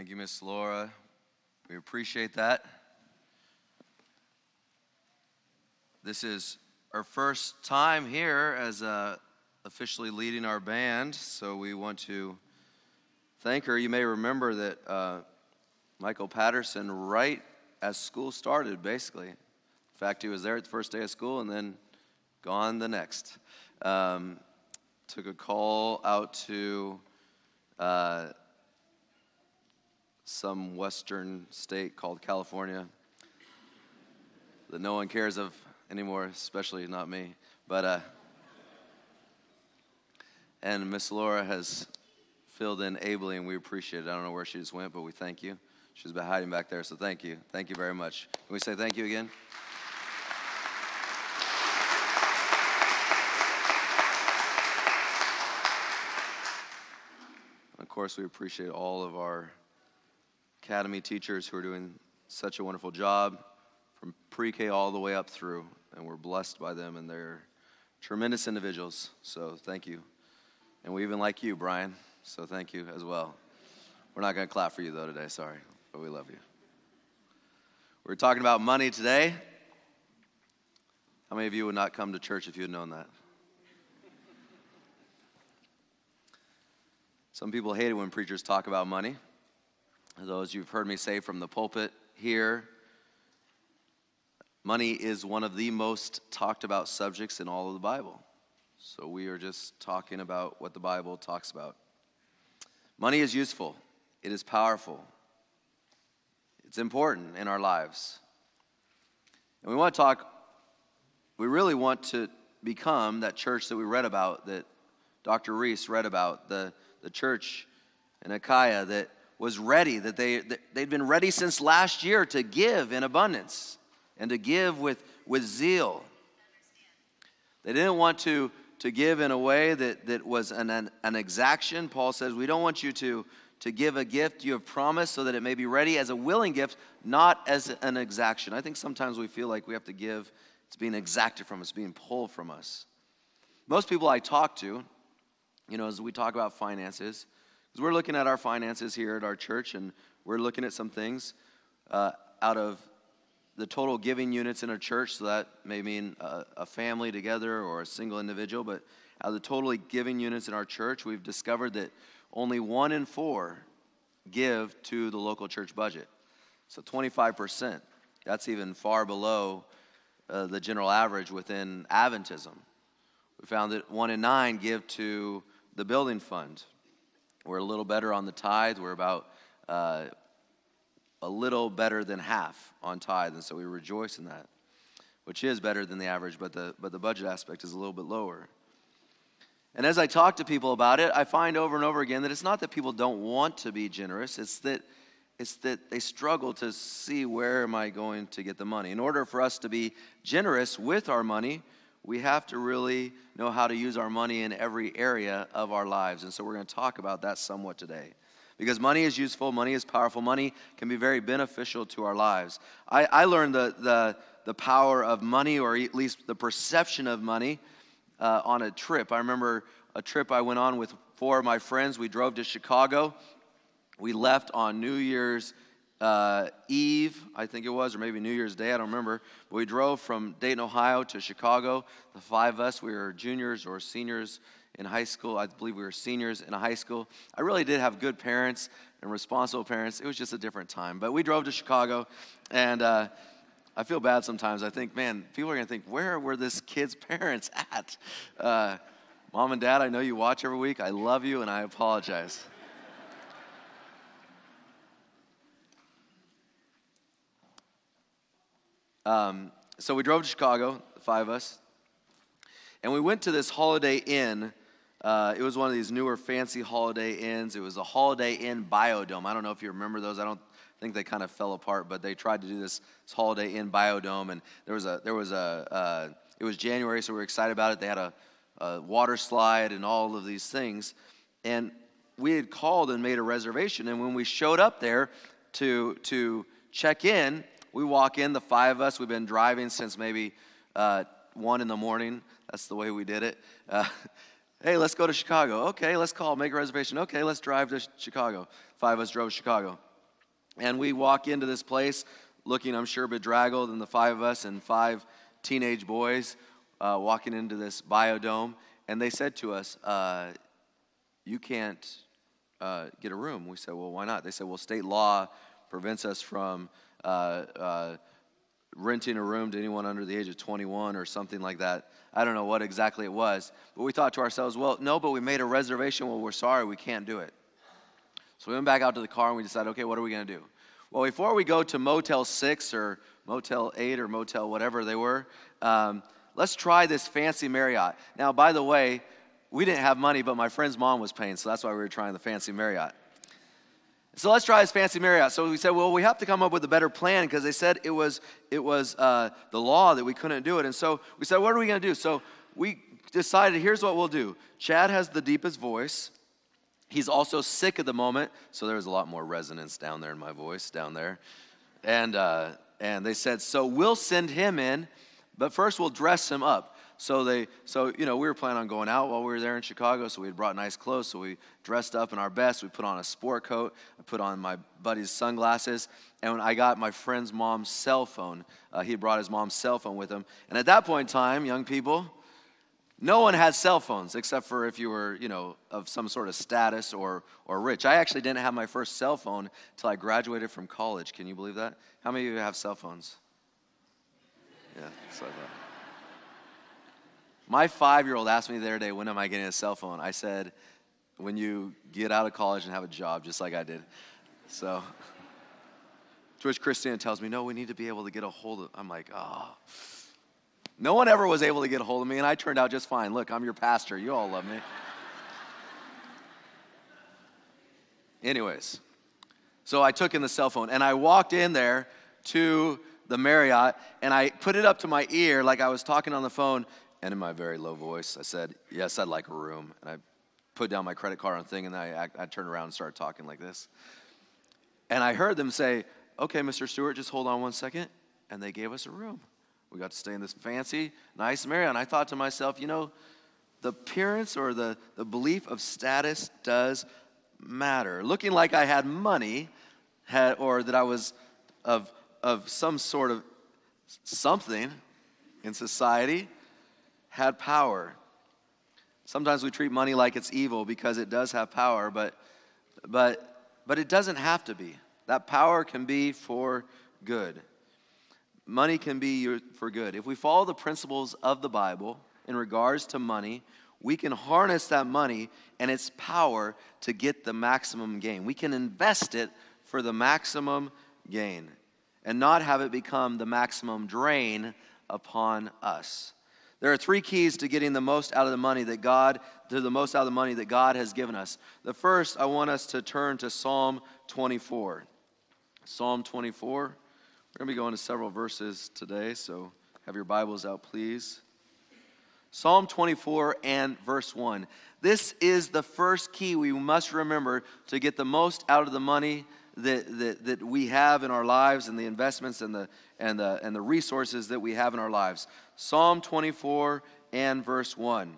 Thank you, Miss Laura. We appreciate that. This is our first time here as uh, officially leading our band, so we want to thank her. You may remember that uh, Michael Patterson, right as school started, basically. In fact, he was there at the first day of school and then gone the next. Um, took a call out to uh, some western state called California that no one cares of anymore, especially not me. But uh, and Miss Laura has filled in ably, and we appreciate it. I don't know where she just went, but we thank you. She's been hiding back there, so thank you. Thank you very much. Can we say thank you again? Of course, we appreciate all of our academy teachers who are doing such a wonderful job from pre K all the way up through, and we're blessed by them, and they're tremendous individuals. So thank you. And we even like you, Brian, so thank you as well. We're not going to clap for you, though, today, sorry, but we love you. We're talking about money today. How many of you would not come to church if you had known that? Some people hate it when preachers talk about money. Those you've heard me say from the pulpit here, money is one of the most talked about subjects in all of the Bible. So we are just talking about what the Bible talks about. Money is useful, it is powerful, it's important in our lives. And we want to talk, we really want to become that church that we read about, that Dr. Reese read about, the, the church in Achaia that was ready, that they, they'd been ready since last year to give in abundance and to give with, with zeal. They didn't want to, to give in a way that, that was an, an, an exaction. Paul says, We don't want you to, to give a gift you have promised so that it may be ready as a willing gift, not as an exaction. I think sometimes we feel like we have to give, it's being exacted from us, being pulled from us. Most people I talk to, you know, as we talk about finances, because we're looking at our finances here at our church and we're looking at some things uh, out of the total giving units in a church. So that may mean a, a family together or a single individual. But out of the totally giving units in our church, we've discovered that only one in four give to the local church budget. So 25%. That's even far below uh, the general average within Adventism. We found that one in nine give to the building fund. We're a little better on the tithe. We're about uh, a little better than half on tithe, and so we rejoice in that, which is better than the average, but the, but the budget aspect is a little bit lower. And as I talk to people about it, I find over and over again that it's not that people don't want to be generous, it's that it's that they struggle to see where am I going to get the money. In order for us to be generous with our money, we have to really know how to use our money in every area of our lives. And so we're going to talk about that somewhat today. Because money is useful, money is powerful, money can be very beneficial to our lives. I, I learned the, the, the power of money, or at least the perception of money, uh, on a trip. I remember a trip I went on with four of my friends. We drove to Chicago. We left on New Year's uh, Eve, I think it was, or maybe New Year's Day, I don't remember. But we drove from Dayton, Ohio to Chicago. The five of us, we were juniors or seniors in high school. I believe we were seniors in high school. I really did have good parents and responsible parents. It was just a different time. But we drove to Chicago, and uh, I feel bad sometimes. I think, man, people are going to think, where were this kid's parents at? Uh, Mom and Dad, I know you watch every week. I love you, and I apologize. Um, so we drove to Chicago, the five of us, and we went to this Holiday Inn. Uh, it was one of these newer fancy Holiday Inns. It was a Holiday Inn Holidome. I don't know if you remember those. I don't think they kind of fell apart, but they tried to do this, this Holiday Inn Holidome, and there was a there was a uh, it was January, so we were excited about it. They had a, a water slide and all of these things, and we had called and made a reservation. And when we showed up there to to check in, we walk in, the five of us, we've been driving since maybe uh, one in the morning. That's the way we did it. Uh, hey, let's go to Chicago. Okay, let's call, make a reservation. Okay, let's drive to Chicago. Five of us drove to Chicago. And we walk into this place looking, I'm sure, bedraggled, and the five of us and five teenage boys uh, walking into this Holidome. And they said to us, uh, You can't uh, get a room. We said, Well, why not? They said, Well, state law prevents us from uh, uh, renting a room to anyone under the age of 21 or something like that. I don't know what exactly it was. But we thought to ourselves, Well, no, but we made a reservation. Well, we're sorry, we can't do it. So we went back out to the car and we decided, okay, what are we going to do? Well, before we go to Motel 6 or Motel 8 or Motel whatever they were, um, let's try this fancy Marriott. Now, by the way, we didn't have money, but my friend's mom was paying, so that's why we were trying the fancy Marriott. So let's try this fancy Marriott. So we said, well, we have to come up with a better plan because they said it was it was uh, the law that we couldn't do it. And so we said, what are we going to do? So we decided, here's what we'll do. Chad has the deepest voice. He's also sick at the moment, so there was a lot more resonance down there in my voice down there. And, uh, and they said, so we'll send him in, but first we'll dress him up. So they, so you know, we were planning on going out while we were there in Chicago, so we had brought nice clothes. So we dressed up in our best. We put on a sport coat. I put on my buddy's sunglasses, and when I got my friend's mom's cell phone, uh, he brought his mom's cell phone with him. And at that point in time, young people, no one had cell phones except for if you were, you know, of some sort of status or, or rich. I actually didn't have my first cell phone until I graduated from college. Can you believe that? How many of you have cell phones? Yeah, so I thought. My five year old asked me the other day, when am I getting a cell phone? I said, when you get out of college and have a job, just like I did. So, to which Christina tells me, no, we need to be able to get a hold of. I'm like, oh. No one ever was able to get a hold of me, and I turned out just fine. Look, I'm your pastor. You all love me. Anyways, so I took in the cell phone and I walked in there to the Marriott and I put it up to my ear like I was talking on the phone. And in my very low voice, I said, Yes, I'd like a room. And I put down my credit card on thing and then I, I turned around and started talking like this. And I heard them say, Okay, Mr. Stewart, just hold on one second. And they gave us a room. We got to stay in this fancy, nice Marriott. And I thought to myself, you know, the appearance or the, the belief of status does matter. Looking like I had money had, or that I was of, of some sort of something in society had power. Sometimes we treat money like it's evil because it does have power, but, but, but it doesn't have to be. That power can be for good money can be for good. If we follow the principles of the Bible in regards to money, we can harness that money and its power to get the maximum gain. We can invest it for the maximum gain and not have it become the maximum drain upon us. There are three keys to getting the most out of the money that God, to the most out of the money that God has given us. The first, I want us to turn to Psalm 24. Psalm 24. We're going to be going to several verses today, so have your Bibles out, please. Psalm 24 and verse 1. This is the first key we must remember to get the most out of the money that, that, that we have in our lives and the investments and the, and, the, and the resources that we have in our lives. Psalm 24 and verse 1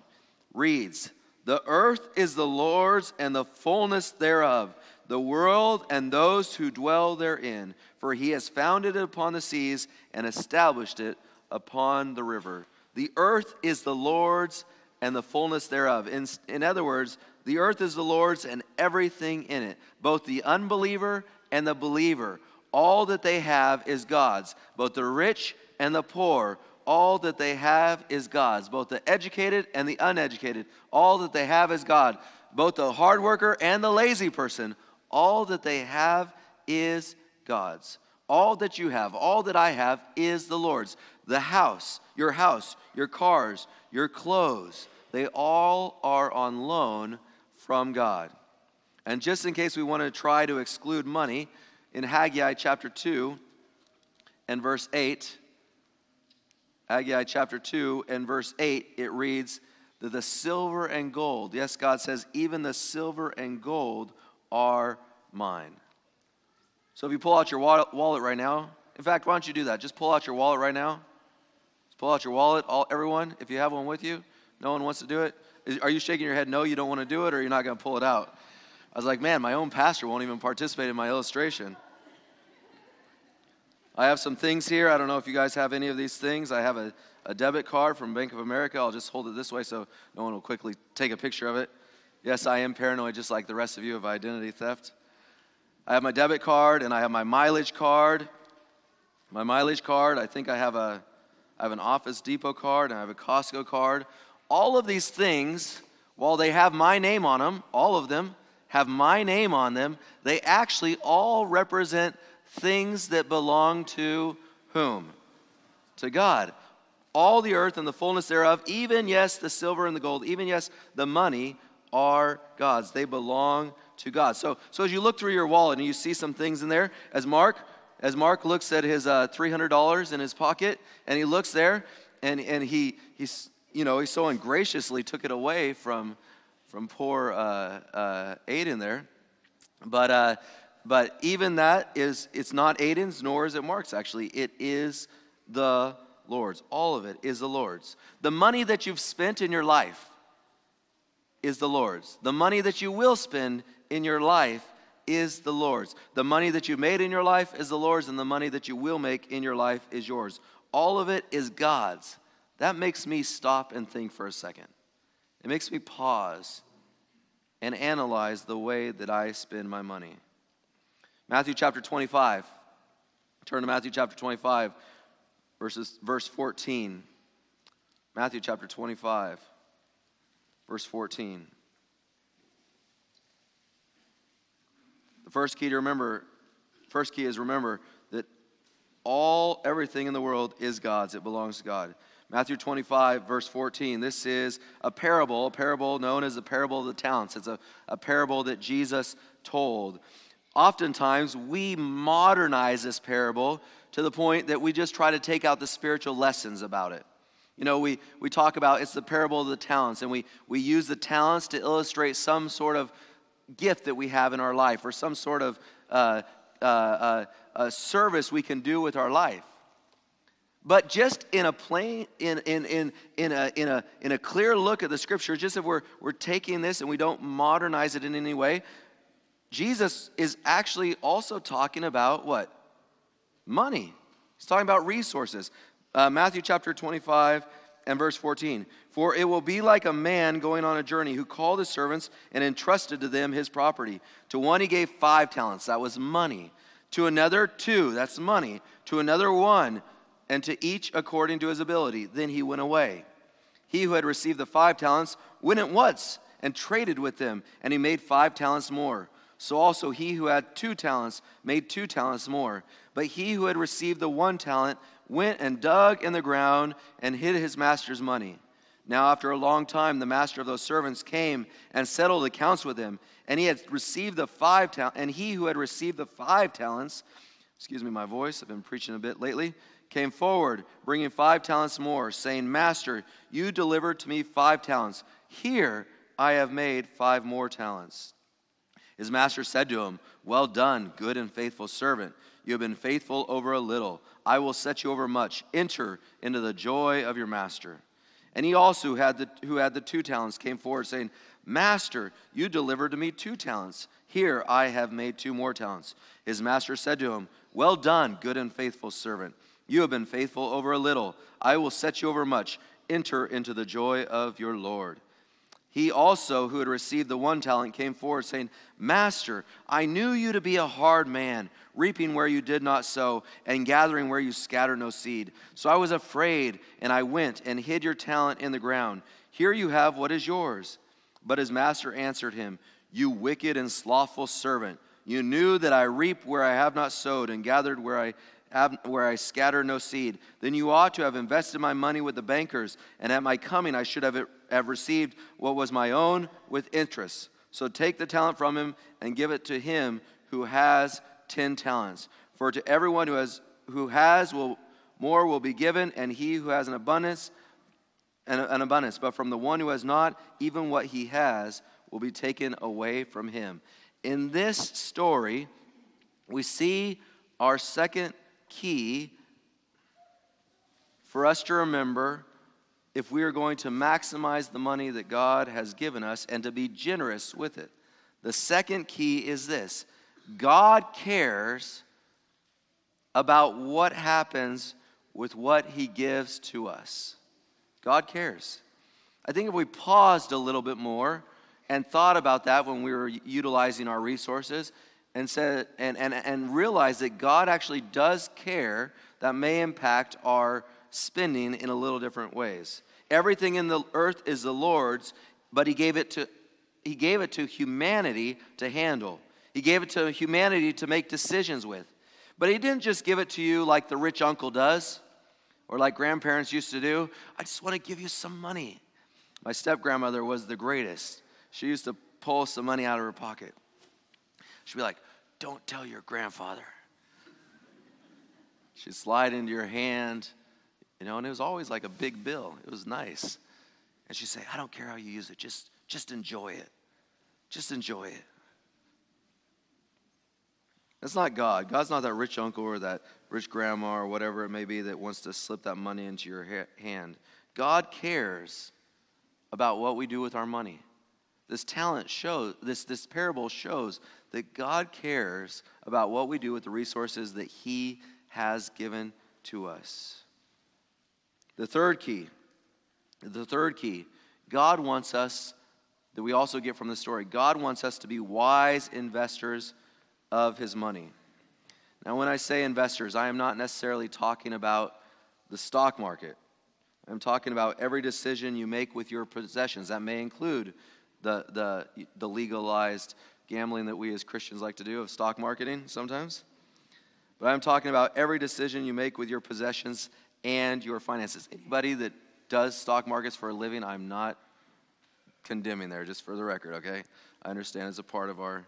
reads The earth is the Lord's and the fullness thereof the world and those who dwell therein, for he has founded it upon the seas and established it upon the river. The earth is the Lord's and the fullness thereof. In, in other words, the earth is the Lord's and everything in it, both the unbeliever and the believer. All that they have is God's, both the rich and the poor. All that they have is God's, both the educated and the uneducated. All that they have is God, both the hard worker and the lazy person all that they have is God's. All that you have, all that I have is the Lord's. The house, your house, your cars, your clothes, they all are on loan from God. And just in case we want to try to exclude money, in Haggai chapter 2 and verse 8, Haggai chapter 2 and verse 8, it reads that the silver and gold, yes, God says, even the silver and gold are mine. So if you pull out your wallet right now, in fact, why don't you do that? Just pull out your wallet right now. Just pull out your wallet, all, everyone, if you have one with you. No one wants to do it. Is, are you shaking your head no, you don't want to do it, or you're not going to pull it out? I was like, man, my own pastor won't even participate in my illustration. I have some things here. I don't know if you guys have any of these things. I have a, a debit card from Bank of America. I'll just hold it this way so no one will quickly take a picture of it. Yes, I am paranoid just like the rest of you of identity theft. I have my debit card and I have my mileage card. My mileage card, I think I have a I have an Office Depot card and I have a Costco card. All of these things, while they have my name on them, all of them have my name on them, they actually all represent things that belong to whom? To God. All the earth and the fullness thereof, even yes, the silver and the gold, even yes, the money are God's. They belong to God. So, so as you look through your wallet and you see some things in there, as Mark, as Mark looks at his uh, $300 in his pocket, and he looks there, and, and he, he's, you know, he so ungraciously took it away from, from poor uh, uh, Aiden there. But, uh, but even that is, it's not Aiden's, nor is it Mark's, actually. It is the Lord's. All of it is the Lord's. The money that you've spent in your life is the Lord's. The money that you will spend in your life is the Lord's. The money that you made in your life is the Lord's, and the money that you will make in your life is yours. All of it is God's. That makes me stop and think for a second. It makes me pause and analyze the way that I spend my money. Matthew chapter 25. Turn to Matthew chapter 25, verses, verse 14. Matthew chapter 25, verse 14. The first key to remember, first key is remember that all, everything in the world is God's. It belongs to God. Matthew 25, verse 14. This is a parable, a parable known as the parable of the talents. It's a, a parable that Jesus told. Oftentimes, we modernize this parable to the point that we just try to take out the spiritual lessons about it. You know, we, we talk about it's the parable of the talents, and we, we use the talents to illustrate some sort of gift that we have in our life or some sort of uh, uh, uh, service we can do with our life. But just in a plain, in, in, in, in, a, in, a, in a clear look at the scripture, just if we're, we're taking this and we don't modernize it in any way, Jesus is actually also talking about what? Money. He's talking about resources. Uh, Matthew chapter 25 and verse 14. For it will be like a man going on a journey who called his servants and entrusted to them his property. To one he gave five talents, that was money. To another, two, that's money. To another, one and to each according to his ability. Then he went away. He who had received the five talents went at once and traded with them, and he made five talents more. So also he who had two talents made two talents more. But he who had received the one talent went and dug in the ground and hid his master's money. Now, after a long time, the master of those servants came and settled accounts with him. And he had received the five talents, and he who had received the five talents, excuse me, my voice, I've been preaching a bit lately came forward, bringing five talents more, saying, Master, you delivered to me five talents. Here I have made five more talents. His master said to him, Well done, good and faithful servant. You have been faithful over a little. I will set you over much. Enter into the joy of your master. And he also had the, who had the two talents came forward, saying, Master, you delivered to me two talents. Here I have made two more talents. His master said to him, Well done, good and faithful servant. You have been faithful over a little. I will set you over much. Enter into the joy of your Lord. He also, who had received the one talent, came forward, saying, Master, I knew you to be a hard man, reaping where you did not sow, and gathering where you scattered no seed. So I was afraid, and I went and hid your talent in the ground. Here you have what is yours. But his master answered him, You wicked and slothful servant. You knew that I reap where I have not sowed, and gathered where I where I scatter no seed. Then you ought to have invested my money with the bankers, and at my coming I should have, have received what was my own with interest. So take the talent from him and give it to him who has ten talents. For to everyone who has who has will more will be given, and he who has an abundance an, an abundance. But from the one who has not, even what he has will be taken away from him. In this story, we see our second key for us to remember if we are going to maximize the money that God has given us and to be generous with it. The second key is this God cares about what happens with what he gives to us. God cares. I think if we paused a little bit more and thought about that when we were utilizing our resources and said and, and, and realized that God actually does care, that may impact our spending in a little different ways. Everything in the earth is the Lord's, but he gave it to he gave it to humanity to handle. He gave it to humanity to make decisions with. But he didn't just give it to you like the rich uncle does or like grandparents used to do. I just want to give you some money. My step grandmother was the greatest. She used to pull some money out of her pocket. She'd be like, Don't tell your grandfather. She'd slide into your hand, you know, and it was always like a big bill. It was nice. And she'd say, I don't care how you use it, just, just enjoy it. Just enjoy it. That's not God. God's not that rich uncle or that rich grandma or whatever it may be that wants to slip that money into your hand. God cares about what we do with our money. This talent shows, this, this parable shows that God cares about what we do with the resources that He has given to us. The third key, the third key, God wants us, that we also get from the story, God wants us to be wise investors of his money. Now, when I say investors, I am not necessarily talking about the stock market. I'm talking about every decision you make with your possessions. That may include the, the, the legalized gambling that we as Christians like to do of stock marketing sometimes. But I'm talking about every decision you make with your possessions and your finances. Anybody that does stock markets for a living, I'm not condemning there, just for the record, okay? I understand it's a part of our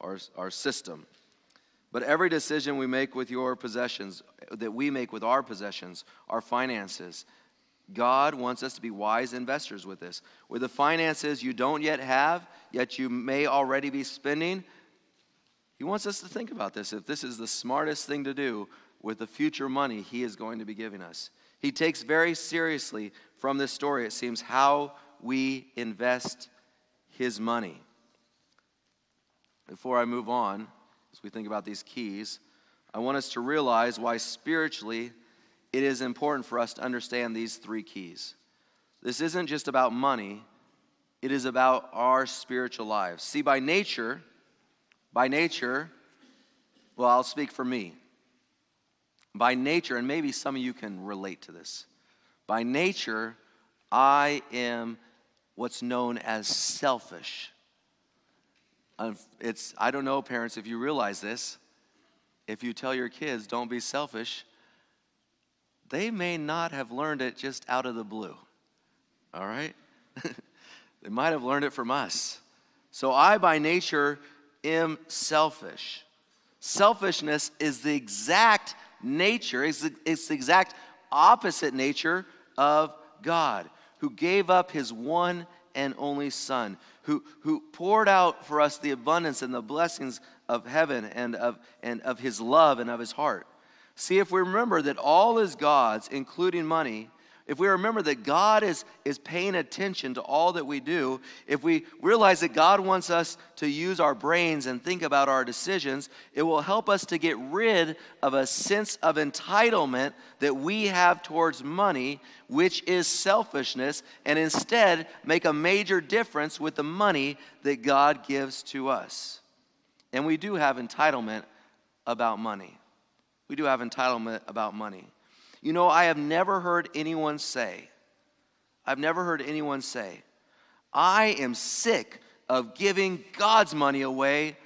our, our system. But every decision we make with your possessions, that we make with our possessions, our finances, God wants us to be wise investors with this. With the finances you don't yet have, yet you may already be spending, He wants us to think about this. If this is the smartest thing to do with the future money He is going to be giving us, He takes very seriously from this story, it seems, how we invest His money. Before I move on, as we think about these keys, I want us to realize why spiritually it is important for us to understand these three keys. This isn't just about money, it is about our spiritual lives. See, by nature, by nature, well, I'll speak for me. By nature, and maybe some of you can relate to this, by nature, I am what's known as selfish. Um, it's, I don't know, parents, if you realize this. If you tell your kids, don't be selfish, they may not have learned it just out of the blue. All right? they might have learned it from us. So I, by nature, am selfish. Selfishness is the exact nature, it's the, it's the exact opposite nature of God, who gave up his one and only Son, who, who poured out for us the abundance and the blessings of heaven and of, and of his love and of his heart. See, if we remember that all is God's, including money, if we remember that God is, is paying attention to all that we do, if we realize that God wants us to use our brains and think about our decisions, it will help us to get rid of a sense of entitlement that we have towards money, which is selfishness, and instead make a major difference with the money that God gives to us. And we do have entitlement about money. We do have entitlement about money. You know, I have never heard anyone say, I've never heard anyone say, I am sick of giving God's money away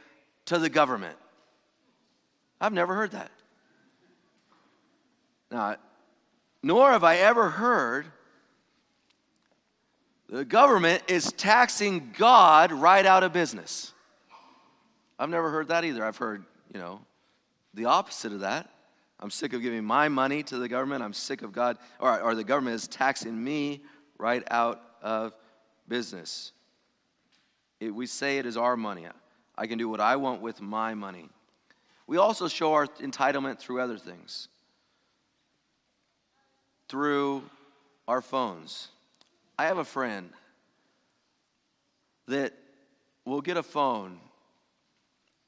to the government. I've never heard that. Now, nor have I ever heard the government is taxing God right out of business. I've never heard that either. I've heard, you know, the opposite of that. I'm sick of giving my money to the government. I'm sick of God, or, or the government is taxing me right out of business. It, we say it is our money. I can do what I want with my money. We also show our entitlement through other things, through our phones. I have a friend that will get a phone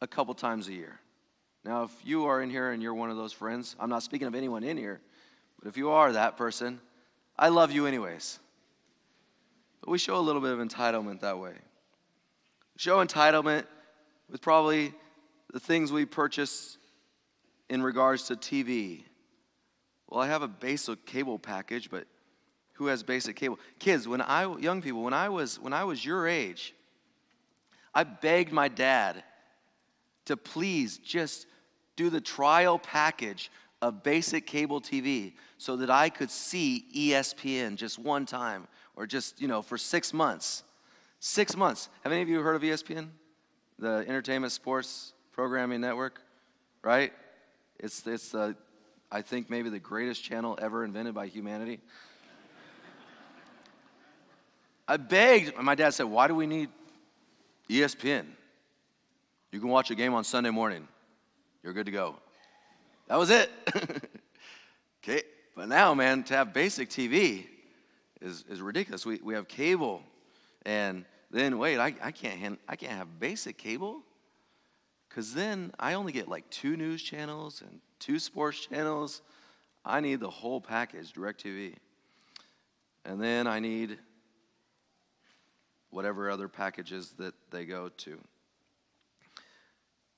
a couple times a year. Now, if you are in here and you're one of those friends, I'm not speaking of anyone in here, but if you are that person, I love you anyways. But we show a little bit of entitlement that way. Show entitlement with probably the things we purchase in regards to TV. Well, I have a basic cable package, but who has basic cable? Kids, when I young people, when I was when I was your age, I begged my dad to please just do the trial package of basic cable TV so that I could see ESPN just one time or just, you know, for six months. Six months. Have any of you heard of ESPN? The Entertainment Sports Programming Network, right? It's, it's uh, I think, maybe the greatest channel ever invented by humanity. I begged, my dad said, Why do we need ESPN? You can watch a game on Sunday morning. You're good to go. That was it. okay, but now, man, to have basic TV is, is ridiculous. We, we have cable, and then wait, I, I, can't, hand, I can't have basic cable because then I only get like two news channels and two sports channels. I need the whole package, DirecTV. And then I need whatever other packages that they go to.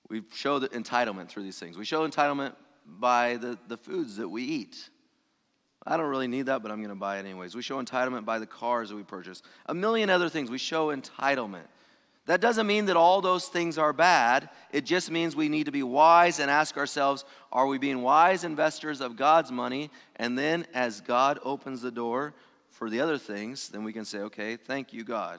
We show the entitlement through these things. We show entitlement by the, the foods that we eat. I don't really need that, but I'm going to buy it anyways. We show entitlement by the cars that we purchase. A million other things. We show entitlement. That doesn't mean that all those things are bad. It just means we need to be wise and ask ourselves are we being wise investors of God's money? And then as God opens the door for the other things, then we can say, okay, thank you, God.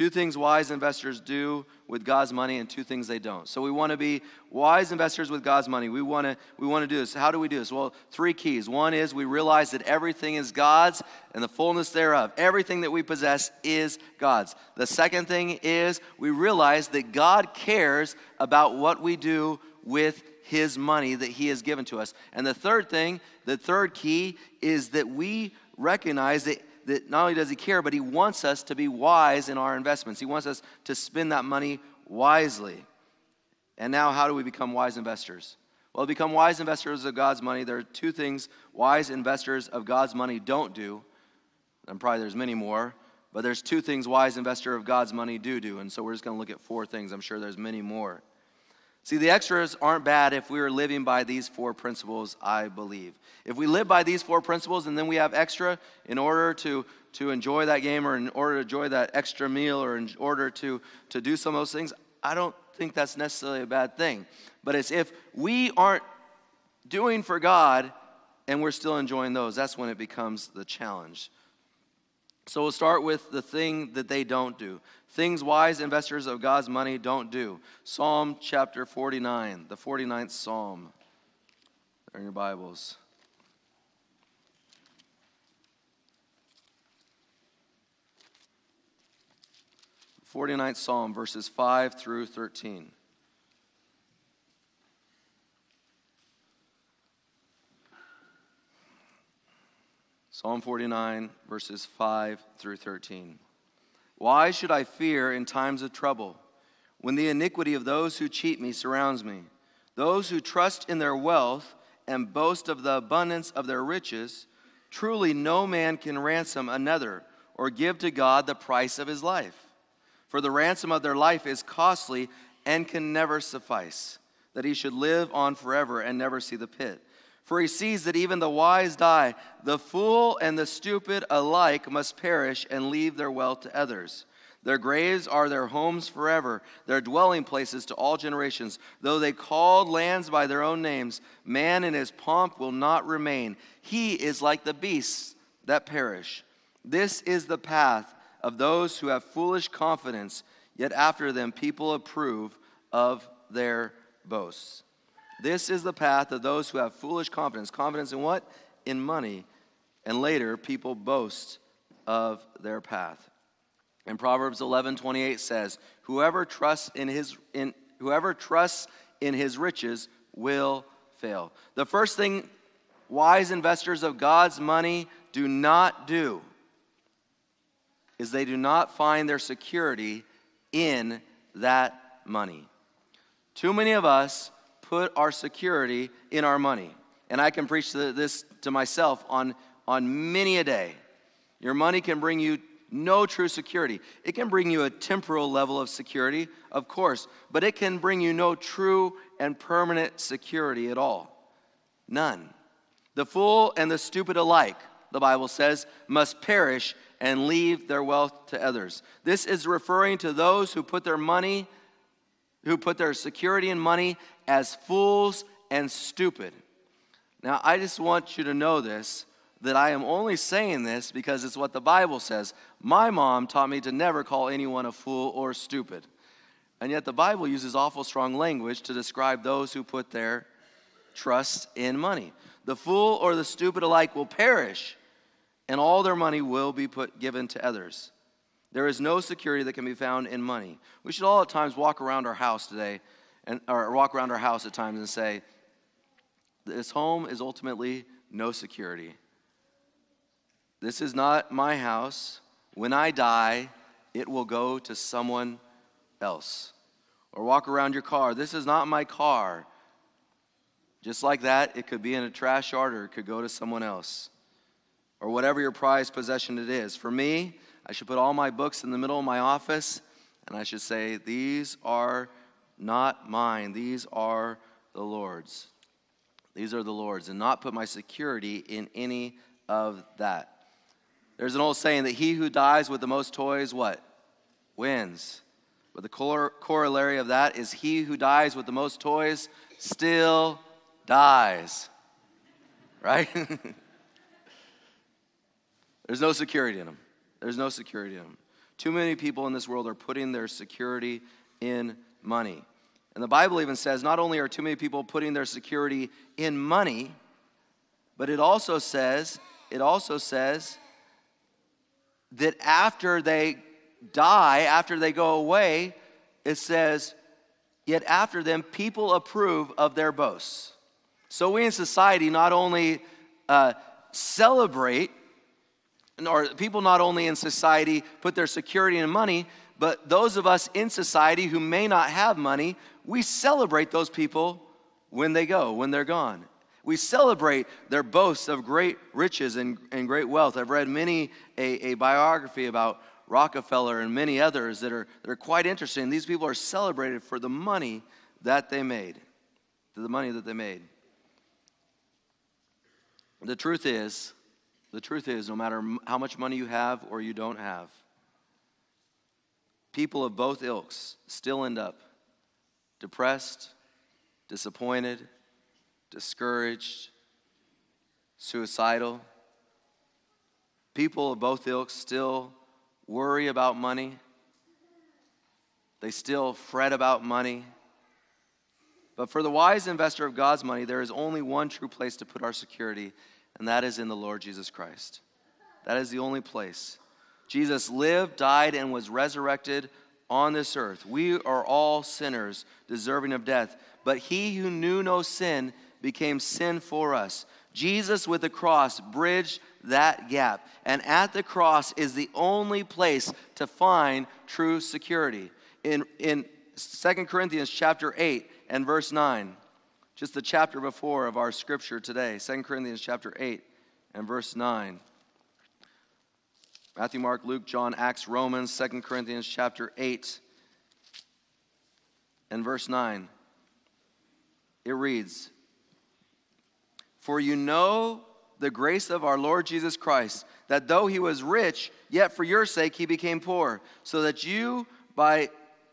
Two things wise investors do with God's money and two things they don't. So we want to be wise investors with God's money. We want to we want to do this. How do we do this? Well, three keys. One is we realize that everything is God's and the fullness thereof. Everything that we possess is God's. The second thing is we realize that God cares about what we do with his money that he has given to us. And the third thing, the third key is that we recognize that that not only does he care, but he wants us to be wise in our investments. He wants us to spend that money wisely. And now, how do we become wise investors? Well, become wise investors of God's money, there are two things wise investors of God's money don't do. And probably there's many more, but there's two things wise investor of God's money do do. And so we're just going to look at four things. I'm sure there's many more. See, the extras aren't bad if we are living by these four principles, I believe. If we live by these four principles and then we have extra in order to, to enjoy that game or in order to enjoy that extra meal or in order to, to do some of those things, I don't think that's necessarily a bad thing. But it's if we aren't doing for God and we're still enjoying those, that's when it becomes the challenge. So we'll start with the thing that they don't do. Things wise investors of God's money don't do. Psalm chapter 49, the 49th Psalm. They're in your Bibles. Forty-ninth Psalm, verses 5 through 13. Psalm 49, verses 5 through 13. Why should I fear in times of trouble when the iniquity of those who cheat me surrounds me? Those who trust in their wealth and boast of the abundance of their riches, truly no man can ransom another or give to God the price of his life. For the ransom of their life is costly and can never suffice, that he should live on forever and never see the pit. For he sees that even the wise die. The fool and the stupid alike must perish and leave their wealth to others. Their graves are their homes forever, their dwelling places to all generations. Though they called lands by their own names, man in his pomp will not remain. He is like the beasts that perish. This is the path of those who have foolish confidence, yet after them people approve of their boasts. This is the path of those who have foolish confidence. Confidence in what? In money. And later, people boast of their path. And Proverbs 11 28 says, Whoever trusts in his, in, whoever trusts in his riches will fail. The first thing wise investors of God's money do not do is they do not find their security in that money. Too many of us put our security in our money. And I can preach this to myself on, on many a day. Your money can bring you no true security. It can bring you a temporal level of security, of course, but it can bring you no true and permanent security at all. None. The fool and the stupid alike, the Bible says, must perish and leave their wealth to others. This is referring to those who put their money, who put their security in money as fools and stupid. Now, I just want you to know this that I am only saying this because it's what the Bible says. My mom taught me to never call anyone a fool or stupid. And yet the Bible uses awful strong language to describe those who put their trust in money. The fool or the stupid alike will perish, and all their money will be put given to others. There is no security that can be found in money. We should all at times walk around our house today, and, or walk around our house at times and say, This home is ultimately no security. This is not my house. When I die, it will go to someone else. Or walk around your car. This is not my car. Just like that, it could be in a trash yard or it could go to someone else. Or whatever your prized possession it is. For me, I should put all my books in the middle of my office and I should say, These are not mine, these are the Lord's. These are the Lord's, and not put my security in any of that. There's an old saying that he who dies with the most toys, what? Wins. But the corollary of that is he who dies with the most toys still dies. Right? There's no security in them. There's no security in them. Too many people in this world are putting their security in money. And the Bible even says not only are too many people putting their security in money, but it also says, it also says that after they die, after they go away, it says, yet after them, people approve of their boasts. So we in society not only uh, celebrate, or people not only in society put their security in money, but those of us in society who may not have money, we celebrate those people when they go, when they're gone. We celebrate their boasts of great riches and, and great wealth. I've read many a, a biography about Rockefeller and many others that are, that are quite interesting. These people are celebrated for the money that they made. The money that they made. The truth is, the truth is, no matter how much money you have or you don't have, people of both ilks still end up depressed, disappointed, discouraged, suicidal. People of both ilks still worry about money. They still fret about money. But for the wise investor of God's money, there is only one true place to put our security, and that is in the Lord Jesus Christ. That is the only place. Jesus lived, died, and was resurrected on this earth. We are all sinners, deserving of death. But he who knew no sin became sin for us. Jesus with the cross bridged that gap. And at the cross is the only place to find true security. In, in 2 Corinthians chapter 8 and verse 9, just the chapter before of our scripture today, 2 Corinthians chapter 8 and verse 9. Matthew, Mark, Luke, John, Acts, Romans, 2 Corinthians chapter 8 and verse 9. It reads, for you know the grace of our Lord Jesus Christ, that though he was rich, yet for your sake he became poor, so that you by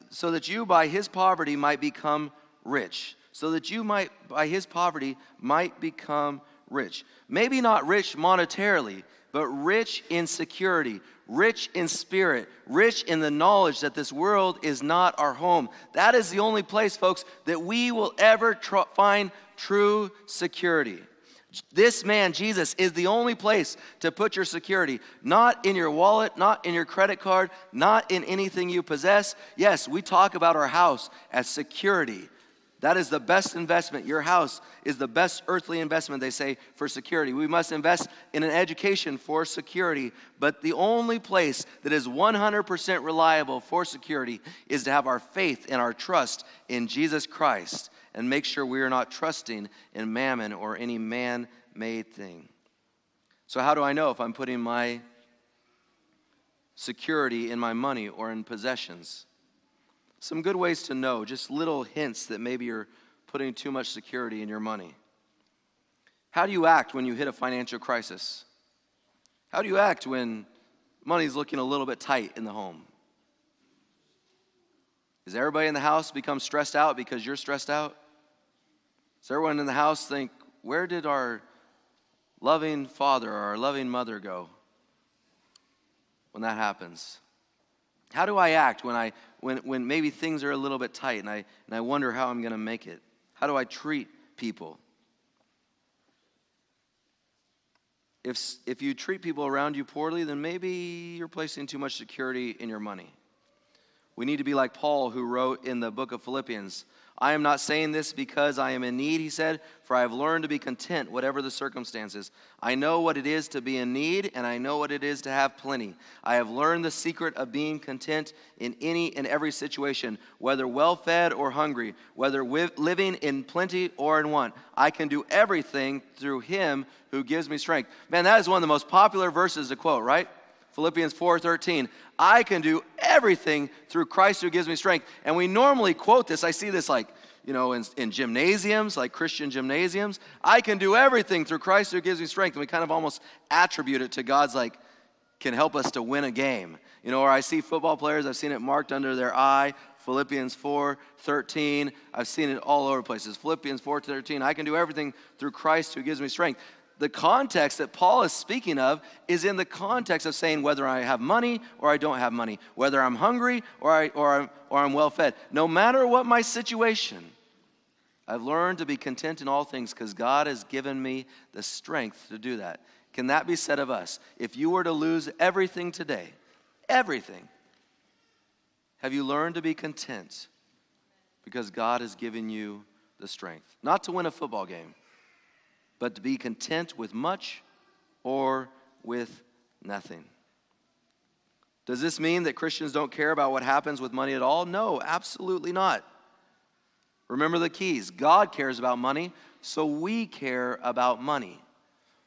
so that you by his poverty might become rich. So that you might by his poverty might become rich. Maybe not rich monetarily, but rich in security, rich in spirit, rich in the knowledge that this world is not our home. That is the only place, folks, that we will ever tr- find true security. This man, Jesus, is the only place to put your security. Not in your wallet, not in your credit card, not in anything you possess. Yes, we talk about our house as security. That is the best investment. Your house is the best earthly investment, they say, for security. We must invest in an education for security, but the only place that is 100% reliable for security is to have our faith and our trust in Jesus Christ and make sure we are not trusting in mammon or any man made thing. So, how do I know if I'm putting my security in my money or in possessions? Some good ways to know, just little hints that maybe you're putting too much security in your money. How do you act when you hit a financial crisis? How do you act when money's looking a little bit tight in the home? Does everybody in the house become stressed out because you're stressed out? Does everyone in the house think, where did our loving father or our loving mother go when that happens? How do I act when, I, when, when maybe things are a little bit tight and I, and I wonder how I'm going to make it? How do I treat people? If, if you treat people around you poorly, then maybe you're placing too much security in your money. We need to be like Paul, who wrote in the book of Philippians I am not saying this because I am in need, he said, for I have learned to be content, whatever the circumstances. I know what it is to be in need, and I know what it is to have plenty. I have learned the secret of being content in any and every situation, whether well fed or hungry, whether living in plenty or in want. I can do everything through him who gives me strength. Man, that is one of the most popular verses to quote, right? Philippians 4:13. I can do everything through Christ who gives me strength. And we normally quote this. I see this like, you know, in, in gymnasiums, like Christian gymnasiums. I can do everything through Christ who gives me strength. And we kind of almost attribute it to God's like, can help us to win a game. You know, or I see football players, I've seen it marked under their eye. Philippians 4 13. I've seen it all over places. Philippians 4 13. I can do everything through Christ who gives me strength the context that Paul is speaking of is in the context of saying whether I have money or I don't have money, whether I'm hungry or, I, or, I'm, or I'm well fed. No matter what my situation, I've learned to be content in all things because God has given me the strength to do that. Can that be said of us? If you were to lose everything today, everything, have you learned to be content because God has given you the strength? Not to win a football game but to be content with much or with nothing. Does this mean that Christians don't care about what happens with money at all? No, absolutely not. Remember the keys God cares about money, so we care about money.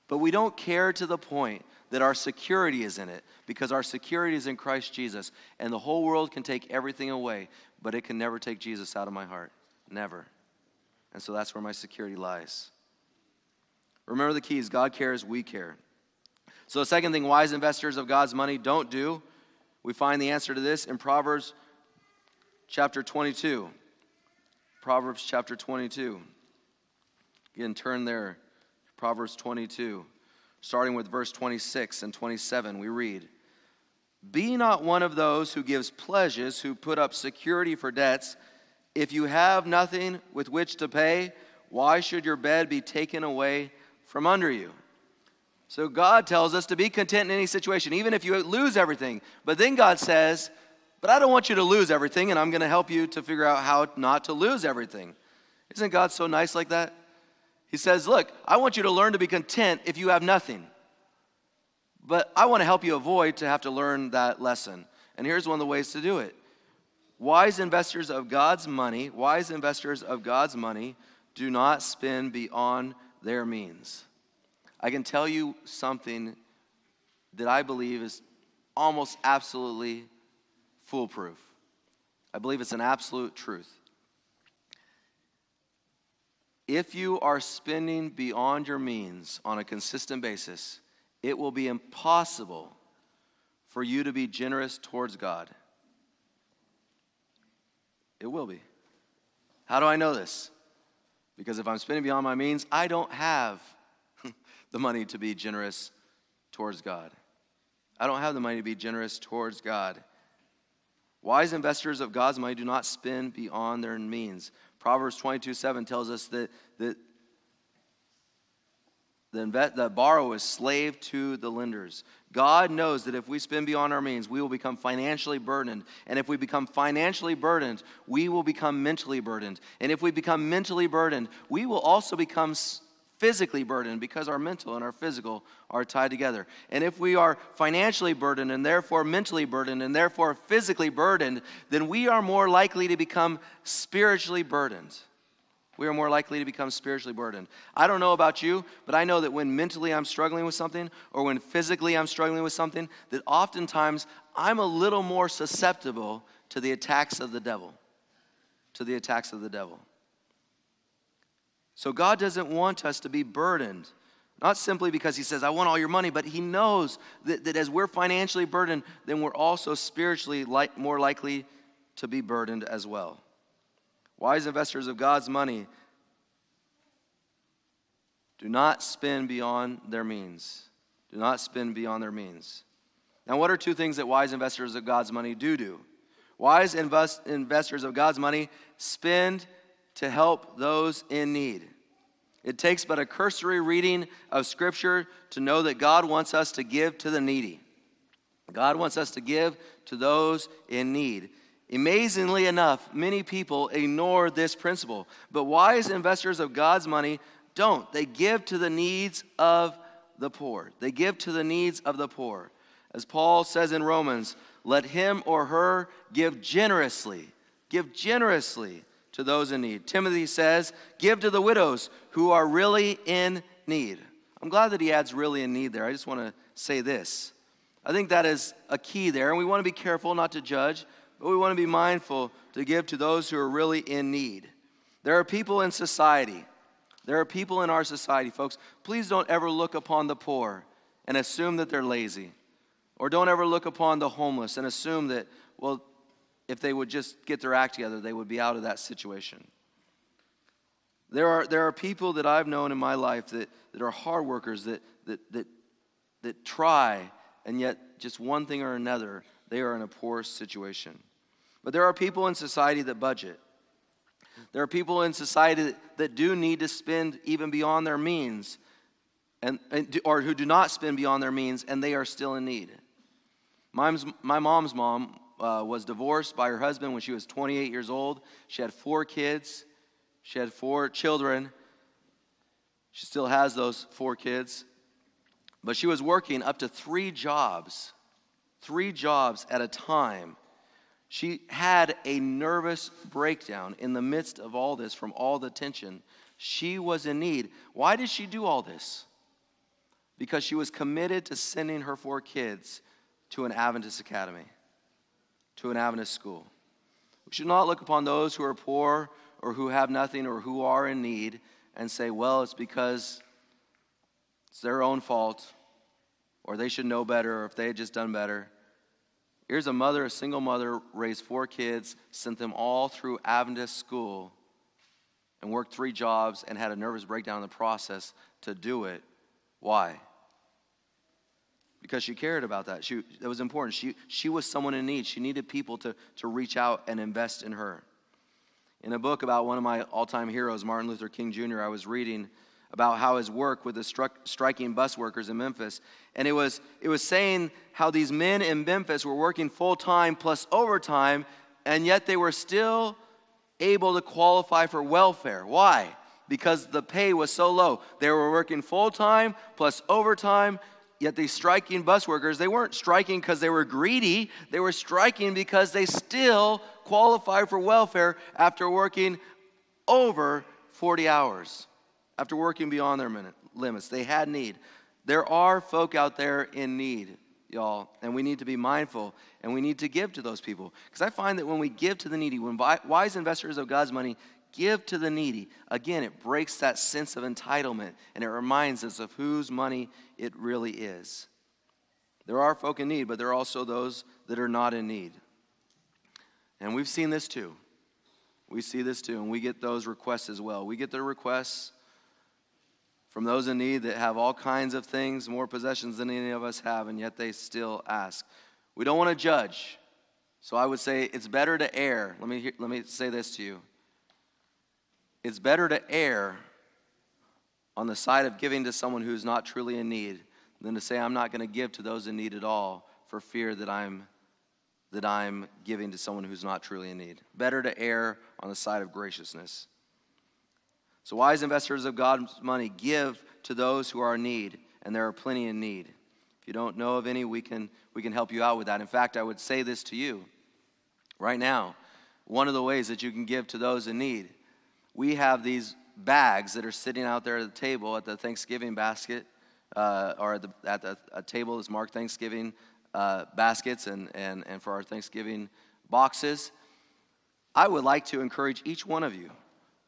But we don't care to the point that our security is in it because our security is in Christ Jesus. And the whole world can take everything away, but it can never take Jesus out of my heart. Never. And so that's where my security lies. Remember the keys God cares, we care. So, the second thing wise investors of God's money don't do, we find the answer to this in Proverbs chapter 22. Proverbs chapter 22. Again, turn there. Proverbs 22. Starting with verse 26 and 27, we read Be not one of those who gives pledges, who put up security for debts. If you have nothing with which to pay, why should your bed be taken away from under you. So God tells us to be content in any situation, even if you lose everything. But then God says, But I don't want you to lose everything, and I'm going to help you to figure out how not to lose everything. Isn't God so nice like that? He says, Look, I want you to learn to be content if you have nothing. But I want to help you avoid to have to learn that lesson. And here's one of the ways to do it. Wise investors of God's money, wise investors of God's money do not spend beyond their means. I can tell you something that I believe is almost absolutely foolproof. I believe it's an absolute truth. If you are spending beyond your means on a consistent basis, it will be impossible for you to be generous towards God. It will be. How do I know this? Because if I'm spending beyond my means, I don't have the money to be generous towards God. I don't have the money to be generous towards God. Wise investors of God's money do not spend beyond their means. Proverbs 22 7 tells us that, that the, inve- the borrower is slave to the lenders. God knows that if we spend beyond our means, we will become financially burdened. And if we become financially burdened, we will become mentally burdened. And if we become mentally burdened, we will also become physically burdened because our mental and our physical are tied together. And if we are financially burdened and therefore mentally burdened and therefore physically burdened, then we are more likely to become spiritually burdened we are more likely to become spiritually burdened. I don't know about you, but I know that when mentally I'm struggling with something or when physically I'm struggling with something, that oftentimes I'm a little more susceptible to the attacks of the devil. To the attacks of the devil. So God doesn't want us to be burdened. Not simply because he says, I want all your money, but he knows that, that as we're financially burdened, then we're also spiritually like, more likely to be burdened as well. Wise investors of God's money do not spend beyond their means. Do not spend beyond their means. Now, what are two things that wise investors of God's money do do? Wise invest, investors of God's money spend to help those in need. It takes but a cursory reading of Scripture to know that God wants us to give to the needy. God wants us to give to those in need. Amazingly enough, many people ignore this principle, but wise investors of God's money don't. They give to the needs of the poor. They give to the needs of the poor. As Paul says in Romans, let him or her give generously, give generously to those in need. Timothy says, give to the widows who are really in need. I'm glad that he adds really in need there. I just want to say this. I think that is a key there, and we want to be careful not to judge but we want to be mindful to give to those who are really in need. There are people in society. There are people in our society, folks. Please don't ever look upon the poor and assume that they're lazy. Or don't ever look upon the homeless and assume that, well, if they would just get their act together, they would be out of that situation. There are, there are people that I've known in my life that, that are hard workers, that, that, that, that try, and yet just one thing or another, they are in a poor situation. But there are people in society that budget. There are people in society that, do need to spend even beyond their means, and, and, or who do not spend beyond their means, and they are still in need. Mom's, my mom's mom uh, was divorced by her husband when she was 28 years old. She had four kids, she had four children. She still has those four kids. But she was working up to three jobs, three jobs at a time she had a nervous breakdown in the midst of all this from all the tension. She was in need. Why did she do all this? Because she was committed to sending her four kids to an Adventist academy, to an Adventist school. We should not look upon those who are poor or who have nothing or who are in need and say, well, it's because it's their own fault or they should know better or if they had just done better. Here's a mother, a single mother, raised four kids, sent them all through Adventist school, and worked three jobs and had a nervous breakdown in the process to do it. Why? Because she cared about that. She, that was important. She, she was someone in need. She needed people to, to reach out and invest in her. In a book about one of my all time heroes, Martin Luther King Jr., I was reading about how his work with the striking bus workers in Memphis. And it was, it was saying how these men in Memphis were working full time plus overtime, and yet they were still able to qualify for welfare. Why? Because the pay was so low. They were working full time plus overtime, yet these striking bus workers, they weren't striking because they were greedy, they were striking because they still qualified for welfare after working over 40 hours after working beyond their limits. They had need. There are folk out there in need, y'all, and we need to be mindful and we need to give to those people. Because I find that when we give to the needy, when wise investors of God's money give to the needy, again, it breaks that sense of entitlement and it reminds us of whose money it really is. There are folk in need, but there are also those that are not in need. And we've seen this too. We see this too, and we get those requests as well. We get the requests from those in need that have all kinds of things, more possessions than any of us have, and yet they still ask. We don't want to judge. So I would say it's better to err. Let me, let me say this to you. It's better to err on the side of giving to someone who's not truly in need than to say, I'm not going to give to those in need at all for fear that I'm, that I'm giving to someone who's not truly in need. Better to err on the side of graciousness. So, wise investors of God's money give to those who are in need, and there are plenty in need. If you don't know of any, we can, we can help you out with that. In fact, I would say this to you right now. One of the ways that you can give to those in need, we have these bags that are sitting out there at the table at the Thanksgiving basket, uh, or at, the, at the, a table that's marked Thanksgiving uh, baskets and, and, and for our Thanksgiving boxes. I would like to encourage each one of you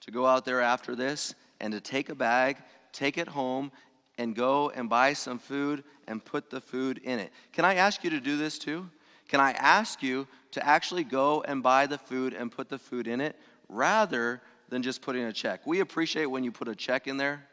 to go out there after this and to take a bag, take it home, and go and buy some food and put the food in it. Can I ask you to do this too? Can I ask you to actually go and buy the food and put the food in it rather than just putting a check? We appreciate when you put a check in there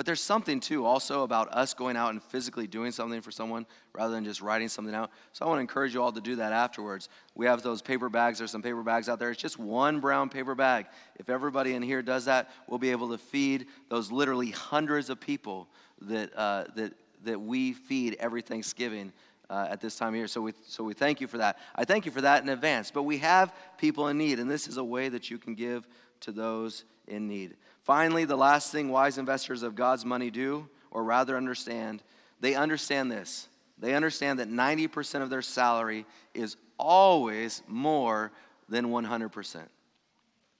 but there's something too also about us going out and physically doing something for someone rather than just writing something out. So I want to encourage you all to do that afterwards. We have those paper bags. There's some paper bags out there. It's just one brown paper bag. If everybody in here does that, we'll be able to feed those literally hundreds of people that, uh, that, that we feed every Thanksgiving. Uh, at this time of year. So we, so we thank you for that. I thank you for that in advance. But we have people in need, and this is a way that you can give to those in need. Finally, the last thing wise investors of God's money do, or rather understand, they understand this. They understand that 90% of their salary is always more than 100%.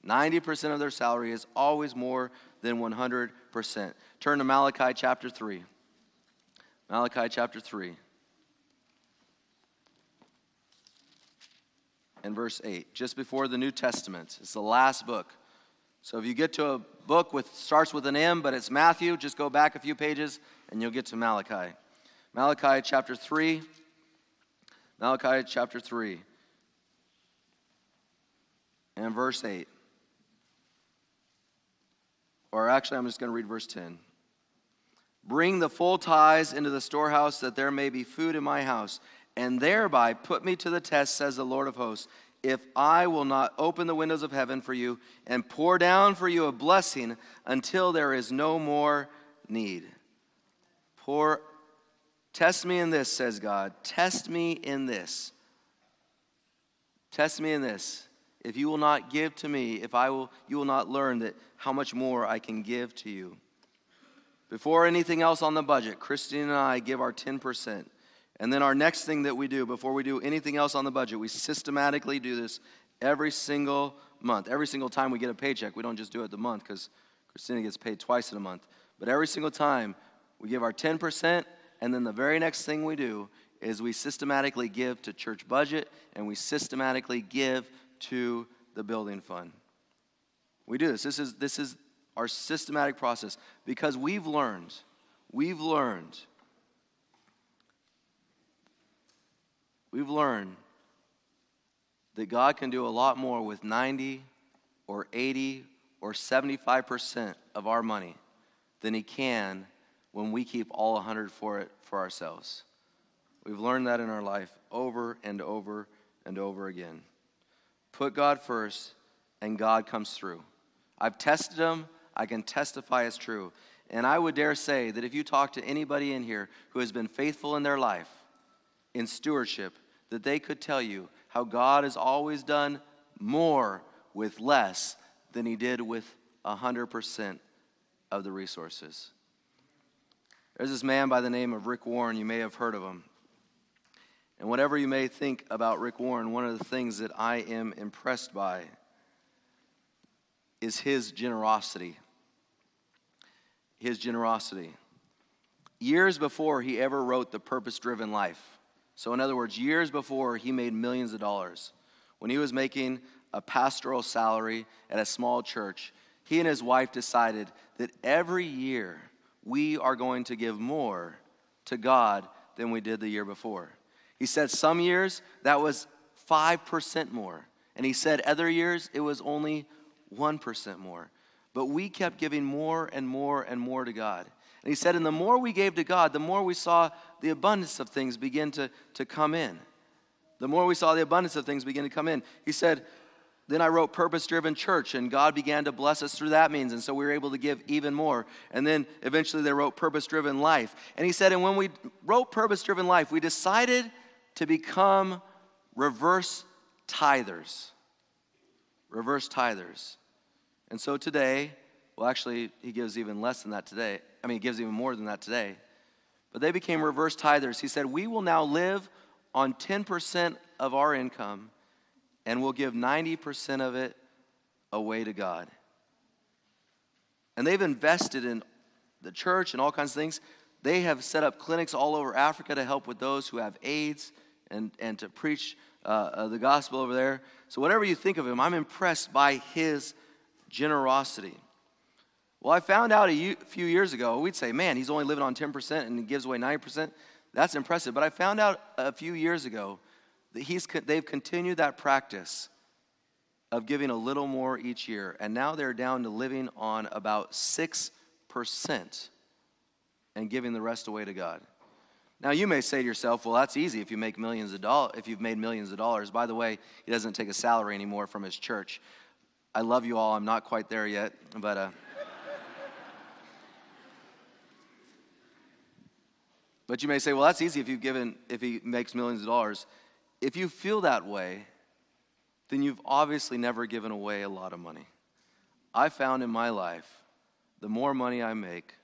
90% of their salary is always more than 100%. Turn to Malachi chapter 3. Malachi chapter 3. And verse 8, just before the New Testament. It's the last book so if you get to a book with starts with an M but it's Matthew, just go back a few pages and you'll get to Malachi. Malachi chapter 3. Malachi chapter 3 and verse 8. Or actually, I'm just going to read verse 10. Bring the full tithes into the storehouse that there may be food in my house, and thereby put me to the test, says the Lord of hosts, if I will not open the windows of heaven for you and pour down for you a blessing until there is no more need. Pour, test me in this, says God. Test me in this. Test me in this. If you will not give to me, if I will, you will not learn that how much more I can give to you. Before anything else on the budget, Christine and I give our 10%. And then our next thing that we do before we do anything else on the budget, we systematically do this every single month. Every single time we get a paycheck, we don't just do it the month because Christina gets paid twice in a month. But every single time we give our 10%, and then the very next thing we do is we systematically give to church budget and we systematically give to the building fund. We do this. This is, this is our systematic process because we've learned, we've learned we've learned that God can do a lot more with 90 or 80 or 75% of our money than He can when we keep all 100 for it for ourselves. We've learned that in our life over and over and over again. Put God first, and God comes through. I've tested Him, I can testify it's true. And I would dare say that if you talk to anybody in here who has been faithful in their life, in stewardship that they could tell you how God has always done more with less than he did with 100% of the resources. There's this man by the name of Rick Warren. You may have heard of him. And whatever you may think about Rick Warren, one of the things that I am impressed by is his generosity. His generosity. Years before he ever wrote The Purpose Driven Life, so, in other words, years before he made millions of dollars, when he was making a pastoral salary at a small church, he and his wife decided that every year we are going to give more to God than we did the year before. He said some years that was 5% more. And he said other years it was only 1% more. But we kept giving more and more and more to God. And he said, and the more we gave to God, the more we saw the abundance of things begin to, to come in. The more we saw the abundance of things begin to come in. He said, then I wrote Purpose Driven Church, and God began to bless us through that means. And so we were able to give even more. And then eventually they wrote Purpose Driven Life. And he said, and when we wrote Purpose Driven Life, we decided to become reverse tithers. Reverse tithers. And so today, well, actually, he gives even less than that today. I mean, he gives even more than that today. But they became reverse tithers. He said, We will now live on 10% of our income and we'll give 90% of it away to God. And they've invested in the church and all kinds of things. They have set up clinics all over Africa to help with those who have AIDS and, and to preach uh, uh, the gospel over there. So, whatever you think of him, I'm impressed by his generosity. Well, I found out a few years ago, we'd say, man, he's only living on 10% and he gives away 90%. That's impressive. But I found out a few years ago that he's, they've continued that practice of giving a little more each year. And now they're down to living on about 6% and giving the rest away to God. Now you may say to yourself, well, that's easy if you make millions of dollars, if you've made millions of dollars. By the way, he doesn't take a salary anymore from his church. I love you all. I'm not quite there yet, but uh, But you may say, well, that's easy if you've given if he makes millions of dollars. If you feel that way, then you've obviously never given away a lot of money. I found in my life, the more money I make,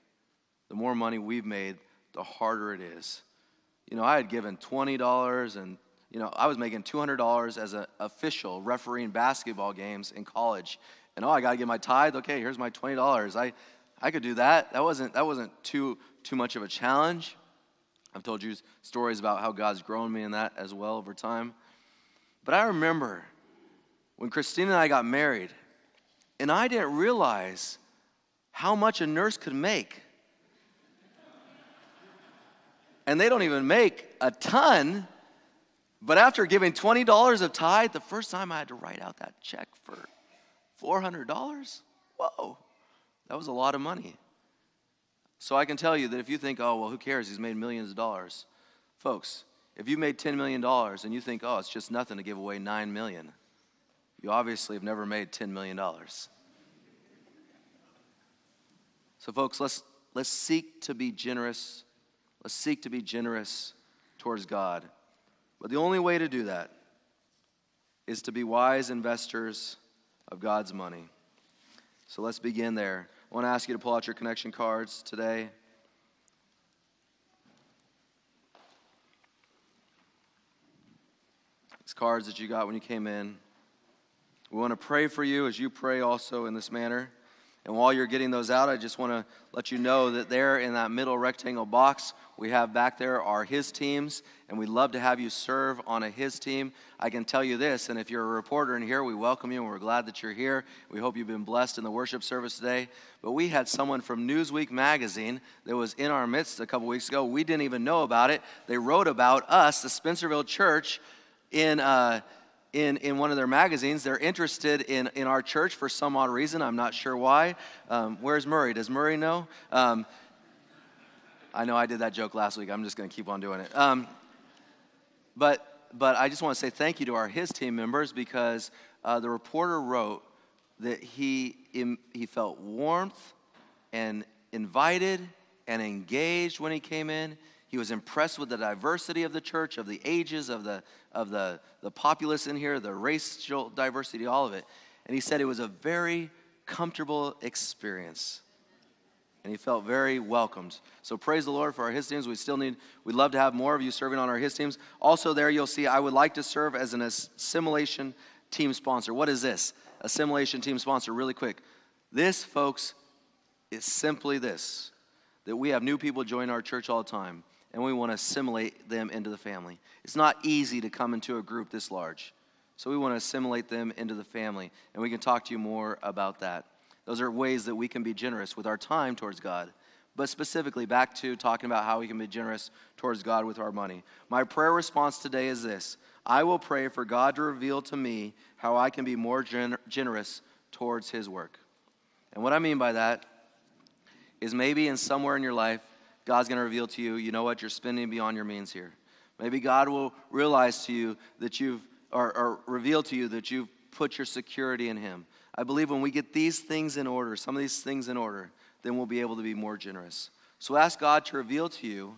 the more money we've made, the harder it is. You know, I had given $20 and, you know, I was making $200 as an official refereeing basketball games in college. And oh, I got to get my tithe. Okay, here's my $20. I, I could do that. That wasn't, that wasn't too, too much of a challenge. I've told you stories about how God's grown me in that as well over time. But I remember when Christine and I got married, and I didn't realize how much a nurse could make. And they don't even make a ton. But after giving $20 of tithe, the first time I had to write out that check for $400, whoa, that was a lot of money. So I can tell you that if you think, oh, well, who cares? He's made millions of dollars. Folks, if you made $10 million and you think, oh, it's just nothing to give away 9 million, you obviously have never made $10 million. So, folks, let's, let's seek to be generous. Let's seek to be generous towards God. But the only way to do that is to be wise investors of God's money. So let's begin there. I want to ask you to pull out your connection cards today. These cards that you got when you came in. We want to pray for you as you pray also in this manner. And while you're getting those out, I just want to let you know that there in that middle rectangle box we have back there are His teams, and we'd love to have you serve on a His team. I can tell you this, and if you're a reporter in here, we welcome you and we're glad that you're here. We hope you've been blessed in the worship service today. But we had someone from Newsweek magazine that was in our midst a couple weeks ago. We didn't even know about it. They wrote about us, the Spencerville Church, in. Uh, in, in one of their magazines. They're interested in, in our church for some odd reason. I'm not sure why. Um, where's Murray? Does Murray know? Um, I know I did that joke last week. I'm just going to keep on doing it. Um, but, but I just want to say thank you to our His team members because uh, the reporter wrote that he, he felt warmth and invited and engaged when he came in. He was impressed with the diversity of the church, of the ages, of the, of the, the populace in here, the racial diversity, all of it. And he said it was a very comfortable experience. And he felt very welcomed. So praise the Lord for our His teams. We still need, we'd love to have more of you serving on our His teams. Also, there you'll see, I would like to serve as an assimilation team sponsor. What is this? Assimilation team sponsor, really quick. This, folks, is simply this that we have new people join our church all the time and we want to assimilate them into the family. It's not easy to come into a group this large. So we want to assimilate them into the family, and we can talk to you more about that. Those are ways that we can be generous with our time towards God. But specifically, back to talking about how we can be generous towards God with our money. My prayer response today is this I will pray for God to reveal to me how I can be more gen- generous towards His work. And what I mean by that is maybe in somewhere in your life, God's going to reveal to you, you know what, you're spending beyond your means here. Maybe God will realize to you that you've, or, or reveal to you that you've put your security in Him. I believe when we get these things in order, some of these things in order, then we'll be able to be more generous. So ask God to reveal to you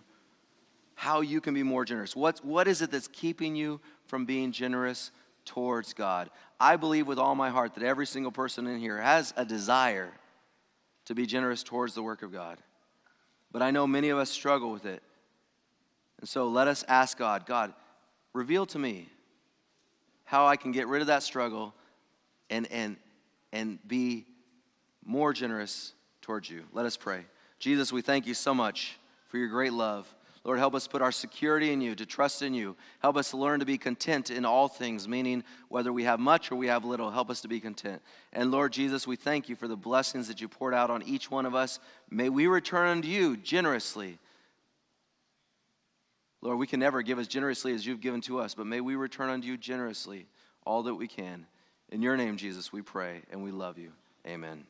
how you can be more generous. What, what is it that's keeping you from being generous towards God? I believe with all my heart that every single person in here has a desire to be generous towards the work of God. But I know many of us struggle with it. And so let us ask God God, reveal to me how I can get rid of that struggle and, and, and be more generous towards you. Let us pray. Jesus, we thank you so much for your great love. Lord, help us put our security in you, to trust in you. Help us learn to be content in all things, meaning whether we have much or we have little, help us to be content. And Lord Jesus, we thank you for the blessings that you poured out on each one of us. May we return unto you generously. Lord, we can never give as generously as you've given to us, but may we return unto you generously all that we can. In your name, Jesus, we pray and we love you. Amen.